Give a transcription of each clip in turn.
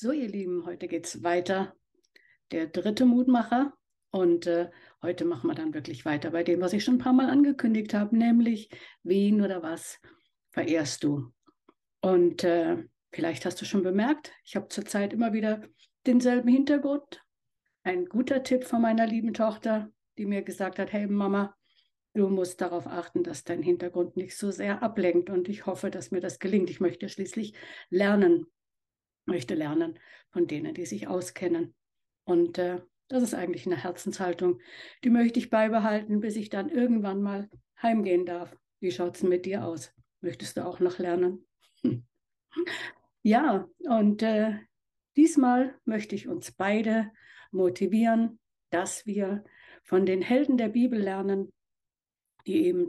So, ihr Lieben, heute geht's weiter. Der dritte Mutmacher. Und äh, heute machen wir dann wirklich weiter bei dem, was ich schon ein paar Mal angekündigt habe, nämlich wen oder was verehrst du? Und äh, vielleicht hast du schon bemerkt, ich habe zurzeit immer wieder denselben Hintergrund. Ein guter Tipp von meiner lieben Tochter, die mir gesagt hat, hey Mama, du musst darauf achten, dass dein Hintergrund nicht so sehr ablenkt. Und ich hoffe, dass mir das gelingt. Ich möchte schließlich lernen möchte lernen von denen, die sich auskennen. Und äh, das ist eigentlich eine Herzenshaltung, die möchte ich beibehalten, bis ich dann irgendwann mal heimgehen darf. Wie schaut es mit dir aus? Möchtest du auch noch lernen? ja, und äh, diesmal möchte ich uns beide motivieren, dass wir von den Helden der Bibel lernen, die eben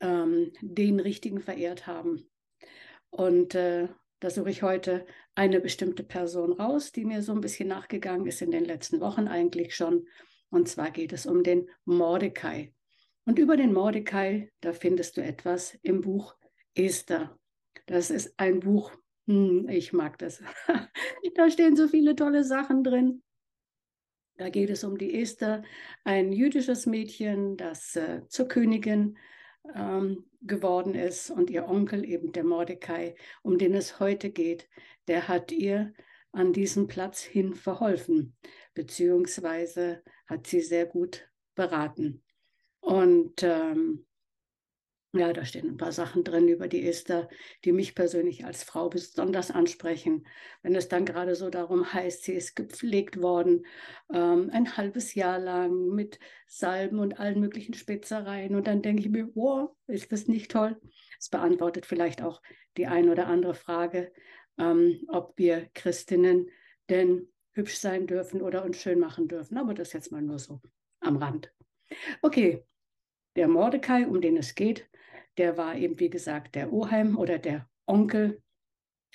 ähm, den Richtigen verehrt haben. Und äh, da suche ich heute eine bestimmte Person raus, die mir so ein bisschen nachgegangen ist in den letzten Wochen eigentlich schon. Und zwar geht es um den Mordecai. Und über den Mordecai, da findest du etwas im Buch Esther. Das ist ein Buch, hm, ich mag das. da stehen so viele tolle Sachen drin. Da geht es um die Esther, ein jüdisches Mädchen, das äh, zur Königin ähm, geworden ist und ihr Onkel, eben der Mordecai, um den es heute geht, der hat ihr an diesem Platz hin verholfen, beziehungsweise hat sie sehr gut beraten. Und ähm, ja, da stehen ein paar Sachen drin über die Esther, die mich persönlich als Frau besonders ansprechen. Wenn es dann gerade so darum heißt, sie ist gepflegt worden, ähm, ein halbes Jahr lang mit Salben und allen möglichen Spezereien. Und dann denke ich mir, wow, ist das nicht toll? Es beantwortet vielleicht auch die ein oder andere Frage, ähm, ob wir Christinnen denn hübsch sein dürfen oder uns schön machen dürfen. Aber das jetzt mal nur so am Rand. Okay, der Mordecai, um den es geht, der war eben, wie gesagt, der Oheim oder der Onkel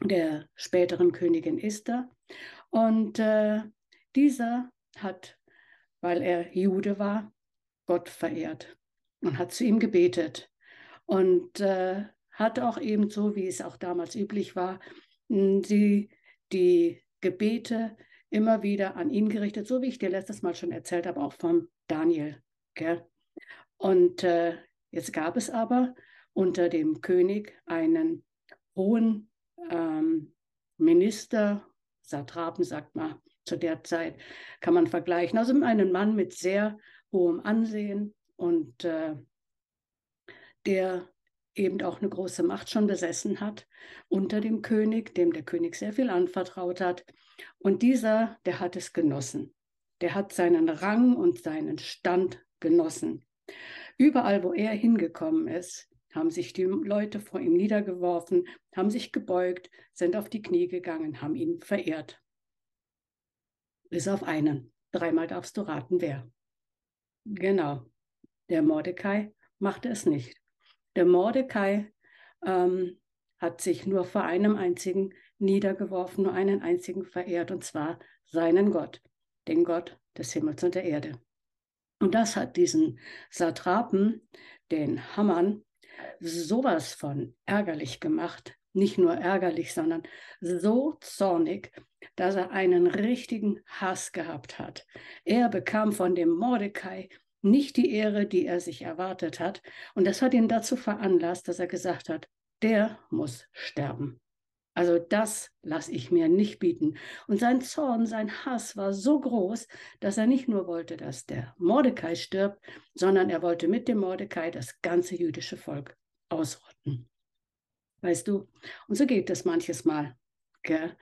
der späteren Königin Esther. Und äh, dieser hat, weil er Jude war, Gott verehrt und hat zu ihm gebetet und äh, hat auch ebenso, wie es auch damals üblich war, die, die Gebete immer wieder an ihn gerichtet, so wie ich dir letztes Mal schon erzählt habe, auch von Daniel. Gell? Und äh, jetzt gab es aber unter dem König einen hohen ähm, Minister, Satrapen sagt man zu der Zeit, kann man vergleichen. Also einen Mann mit sehr hohem Ansehen und äh, der eben auch eine große Macht schon besessen hat unter dem König, dem der König sehr viel anvertraut hat. Und dieser, der hat es genossen. Der hat seinen Rang und seinen Stand genossen. Überall, wo er hingekommen ist, haben sich die Leute vor ihm niedergeworfen, haben sich gebeugt, sind auf die Knie gegangen, haben ihn verehrt. Bis auf einen. Dreimal darfst du raten, wer. Genau. Der Mordecai machte es nicht. Der Mordecai ähm, hat sich nur vor einem einzigen niedergeworfen, nur einen einzigen verehrt, und zwar seinen Gott, den Gott des Himmels und der Erde. Und das hat diesen Satrapen, den Hammern, sowas von ärgerlich gemacht. Nicht nur ärgerlich, sondern so zornig, dass er einen richtigen Hass gehabt hat. Er bekam von dem Mordecai nicht die Ehre, die er sich erwartet hat. Und das hat ihn dazu veranlasst, dass er gesagt hat, der muss sterben. Also das lasse ich mir nicht bieten. Und sein Zorn, sein Hass war so groß, dass er nicht nur wollte, dass der Mordecai stirbt, sondern er wollte mit dem Mordecai das ganze jüdische Volk ausrotten. Weißt du? Und so geht das manches Mal. Gell?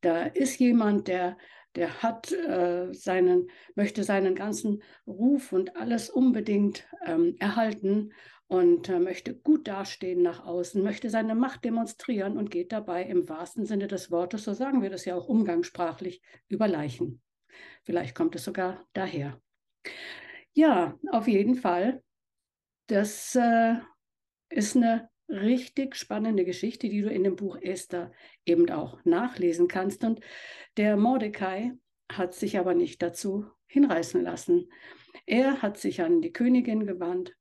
Da ist jemand, der, der hat äh, seinen, möchte seinen ganzen Ruf und alles unbedingt ähm, erhalten und äh, möchte gut dastehen nach außen, möchte seine Macht demonstrieren und geht dabei im wahrsten Sinne des Wortes, so sagen wir das ja auch umgangssprachlich, über Leichen. Vielleicht kommt es sogar daher. Ja, auf jeden Fall. Das äh, ist eine richtig spannende Geschichte, die du in dem Buch Esther eben auch nachlesen kannst. Und der Mordecai hat sich aber nicht dazu hinreißen lassen. Er hat sich an die Königin gewandt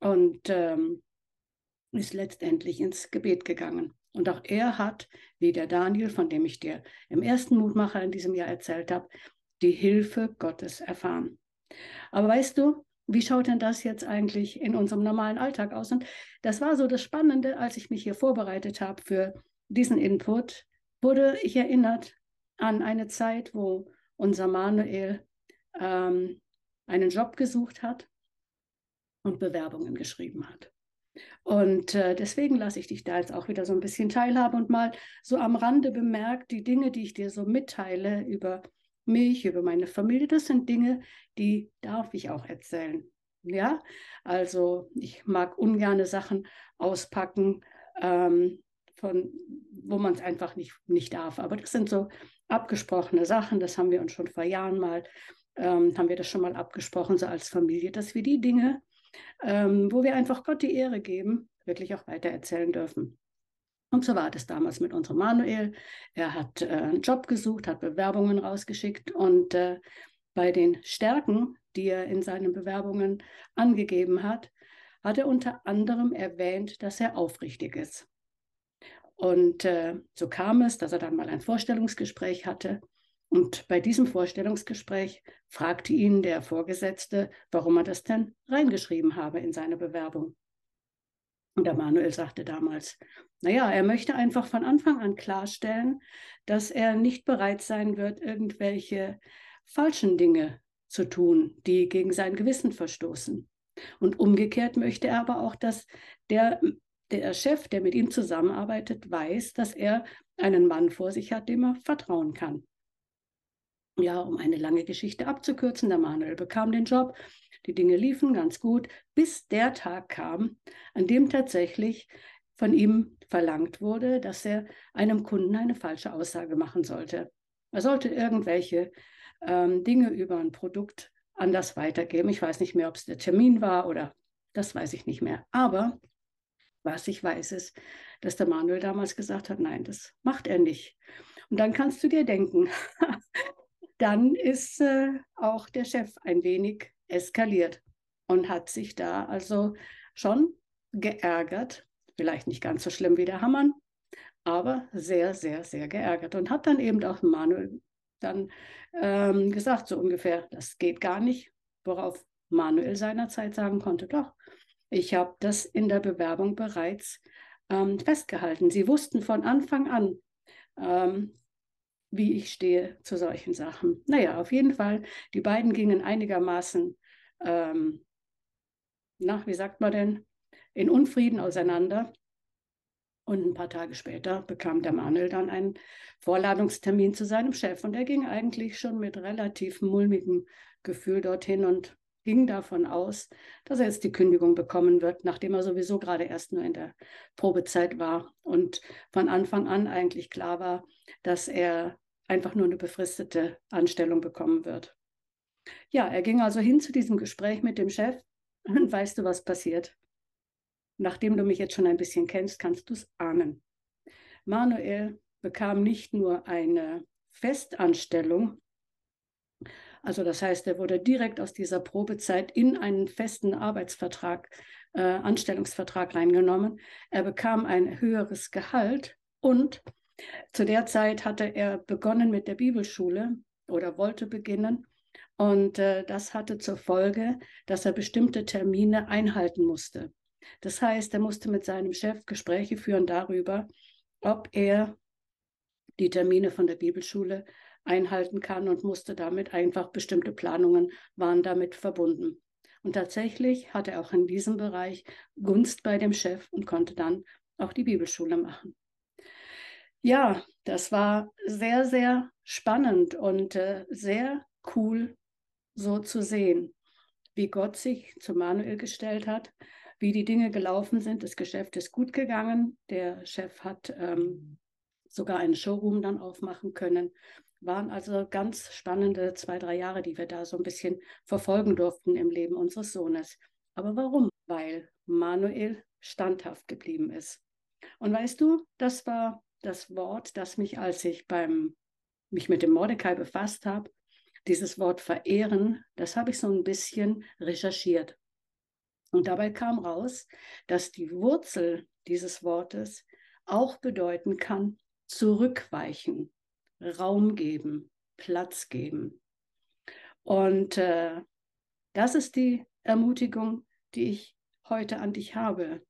und ähm, ist letztendlich ins Gebet gegangen. Und auch er hat, wie der Daniel, von dem ich dir im ersten Mutmacher in diesem Jahr erzählt habe, die Hilfe Gottes erfahren. Aber weißt du, wie schaut denn das jetzt eigentlich in unserem normalen Alltag aus? Und das war so das Spannende, als ich mich hier vorbereitet habe für diesen Input, wurde ich erinnert an eine Zeit, wo unser Manuel ähm, einen Job gesucht hat und Bewerbungen geschrieben hat. Und äh, deswegen lasse ich dich da jetzt auch wieder so ein bisschen teilhaben und mal so am Rande bemerkt, die Dinge, die ich dir so mitteile über mich, über meine Familie, das sind Dinge, die darf ich auch erzählen. Ja, also ich mag ungerne Sachen auspacken, ähm, von, wo man es einfach nicht, nicht darf. Aber das sind so abgesprochene Sachen, das haben wir uns schon vor Jahren mal, ähm, haben wir das schon mal abgesprochen, so als Familie, dass wir die Dinge, ähm, wo wir einfach Gott die Ehre geben, wirklich auch weiter erzählen dürfen. Und so war das damals mit unserem Manuel. Er hat äh, einen Job gesucht, hat Bewerbungen rausgeschickt und äh, bei den Stärken, die er in seinen Bewerbungen angegeben hat, hat er unter anderem erwähnt, dass er aufrichtig ist. Und äh, so kam es, dass er dann mal ein Vorstellungsgespräch hatte. Und bei diesem Vorstellungsgespräch fragte ihn der Vorgesetzte, warum er das denn reingeschrieben habe in seine Bewerbung. Und der Manuel sagte damals, naja, er möchte einfach von Anfang an klarstellen, dass er nicht bereit sein wird, irgendwelche falschen Dinge zu tun, die gegen sein Gewissen verstoßen. Und umgekehrt möchte er aber auch, dass der, der Chef, der mit ihm zusammenarbeitet, weiß, dass er einen Mann vor sich hat, dem er vertrauen kann. Ja, um eine lange Geschichte abzukürzen, der Manuel bekam den Job, die Dinge liefen ganz gut, bis der Tag kam, an dem tatsächlich von ihm verlangt wurde, dass er einem Kunden eine falsche Aussage machen sollte. Er sollte irgendwelche ähm, Dinge über ein Produkt anders weitergeben. Ich weiß nicht mehr, ob es der Termin war oder das weiß ich nicht mehr. Aber was ich weiß ist, dass der Manuel damals gesagt hat, nein, das macht er nicht. Und dann kannst du dir denken, dann ist äh, auch der Chef ein wenig eskaliert und hat sich da also schon geärgert. Vielleicht nicht ganz so schlimm wie der Hammann, aber sehr, sehr, sehr geärgert und hat dann eben auch Manuel dann ähm, gesagt, so ungefähr, das geht gar nicht, worauf Manuel seinerzeit sagen konnte, doch, ich habe das in der Bewerbung bereits ähm, festgehalten. Sie wussten von Anfang an, ähm, wie ich stehe zu solchen Sachen. Naja, auf jeden Fall, die beiden gingen einigermaßen, ähm, na, wie sagt man denn, in Unfrieden auseinander. Und ein paar Tage später bekam der Manuel dann einen Vorladungstermin zu seinem Chef. Und er ging eigentlich schon mit relativ mulmigem Gefühl dorthin und ging davon aus, dass er jetzt die Kündigung bekommen wird, nachdem er sowieso gerade erst nur in der Probezeit war und von Anfang an eigentlich klar war, dass er einfach nur eine befristete Anstellung bekommen wird. Ja, er ging also hin zu diesem Gespräch mit dem Chef und weißt du, was passiert? Nachdem du mich jetzt schon ein bisschen kennst, kannst du es ahnen. Manuel bekam nicht nur eine Festanstellung, also das heißt, er wurde direkt aus dieser Probezeit in einen festen Arbeitsvertrag, äh, Anstellungsvertrag reingenommen. Er bekam ein höheres Gehalt und zu der Zeit hatte er begonnen mit der Bibelschule oder wollte beginnen. Und äh, das hatte zur Folge, dass er bestimmte Termine einhalten musste. Das heißt, er musste mit seinem Chef Gespräche führen darüber, ob er die Termine von der Bibelschule einhalten kann und musste damit einfach bestimmte Planungen waren damit verbunden. Und tatsächlich hatte er auch in diesem Bereich Gunst bei dem Chef und konnte dann auch die Bibelschule machen ja, das war sehr, sehr spannend und äh, sehr cool so zu sehen, wie Gott sich zu Manuel gestellt hat, wie die Dinge gelaufen sind. Das Geschäft ist gut gegangen. Der Chef hat ähm, sogar einen Showroom dann aufmachen können. Waren also ganz spannende zwei, drei Jahre, die wir da so ein bisschen verfolgen durften im Leben unseres Sohnes. Aber warum? Weil Manuel standhaft geblieben ist. Und weißt du, das war das Wort, das mich, als ich beim, mich mit dem Mordecai befasst habe, dieses Wort verehren, das habe ich so ein bisschen recherchiert. Und dabei kam raus, dass die Wurzel dieses Wortes auch bedeuten kann, zurückweichen, Raum geben, Platz geben. Und äh, das ist die Ermutigung, die ich heute an dich habe.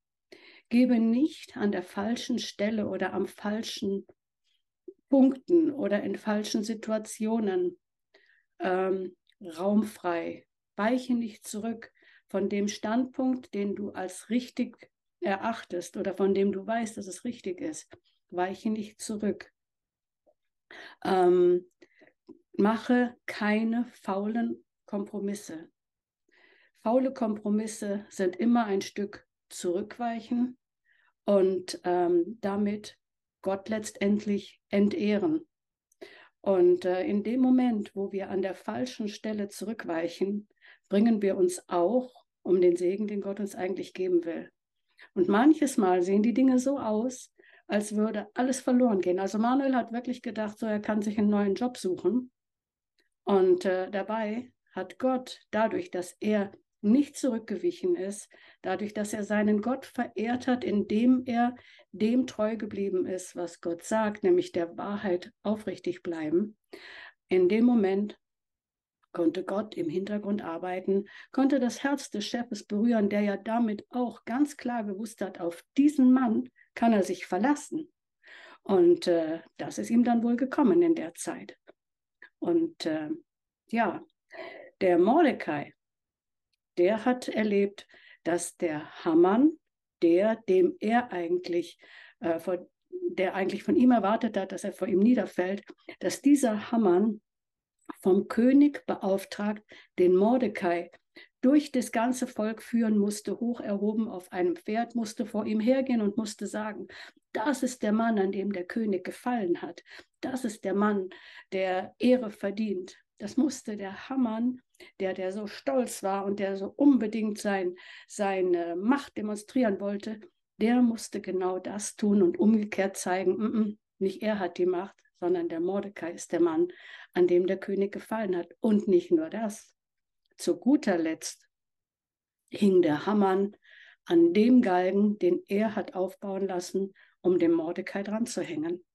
Gebe nicht an der falschen Stelle oder am falschen Punkten oder in falschen Situationen ähm, raumfrei. Weiche nicht zurück von dem Standpunkt, den du als richtig erachtest oder von dem du weißt, dass es richtig ist. Weiche nicht zurück. Ähm, mache keine faulen Kompromisse. Faule Kompromisse sind immer ein Stück zurückweichen und ähm, damit Gott letztendlich entehren. Und äh, in dem Moment, wo wir an der falschen Stelle zurückweichen, bringen wir uns auch um den Segen, den Gott uns eigentlich geben will. Und manches Mal sehen die Dinge so aus, als würde alles verloren gehen. Also Manuel hat wirklich gedacht, so er kann sich einen neuen Job suchen. Und äh, dabei hat Gott, dadurch, dass er nicht zurückgewichen ist, dadurch, dass er seinen Gott verehrt hat, indem er dem treu geblieben ist, was Gott sagt, nämlich der Wahrheit aufrichtig bleiben. In dem Moment konnte Gott im Hintergrund arbeiten, konnte das Herz des Chefs berühren, der ja damit auch ganz klar gewusst hat, auf diesen Mann kann er sich verlassen. Und äh, das ist ihm dann wohl gekommen in der Zeit. Und äh, ja, der Mordecai, der hat erlebt, dass der Hamann, der, dem er eigentlich, äh, vor, der eigentlich von ihm erwartet hat, dass er vor ihm niederfällt, dass dieser Hamann vom König beauftragt, den Mordecai durch das ganze Volk führen musste, hoch erhoben auf einem Pferd, musste vor ihm hergehen und musste sagen, das ist der Mann, an dem der König gefallen hat. Das ist der Mann, der Ehre verdient. Das musste der Hamann, der, der so stolz war und der so unbedingt sein, seine Macht demonstrieren wollte, der musste genau das tun und umgekehrt zeigen, mm -mm, nicht er hat die Macht, sondern der Mordecai ist der Mann, an dem der König gefallen hat. Und nicht nur das. Zu guter Letzt hing der Hamann an dem Galgen, den er hat aufbauen lassen, um dem Mordecai dran zu hängen.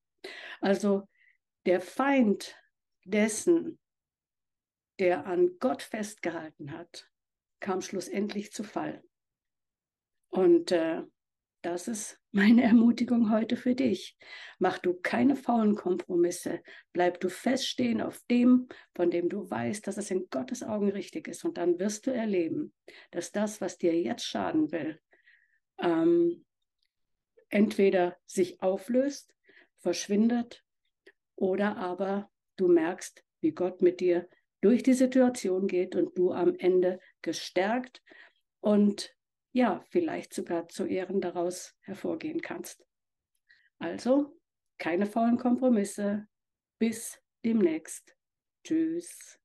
Also der Feind dessen, der an Gott festgehalten hat, kam schlussendlich zu Fall. Und äh, das ist meine Ermutigung heute für dich. Mach du keine faulen Kompromisse. Bleib du feststehen auf dem, von dem du weißt, dass es in Gottes Augen richtig ist. Und dann wirst du erleben, dass das, was dir jetzt schaden will, ähm, entweder sich auflöst, verschwindet oder aber du merkst, wie Gott mit dir durch die Situation geht und du am Ende gestärkt und ja, vielleicht sogar zu Ehren daraus hervorgehen kannst. Also, keine faulen Kompromisse. Bis demnächst. Tschüss.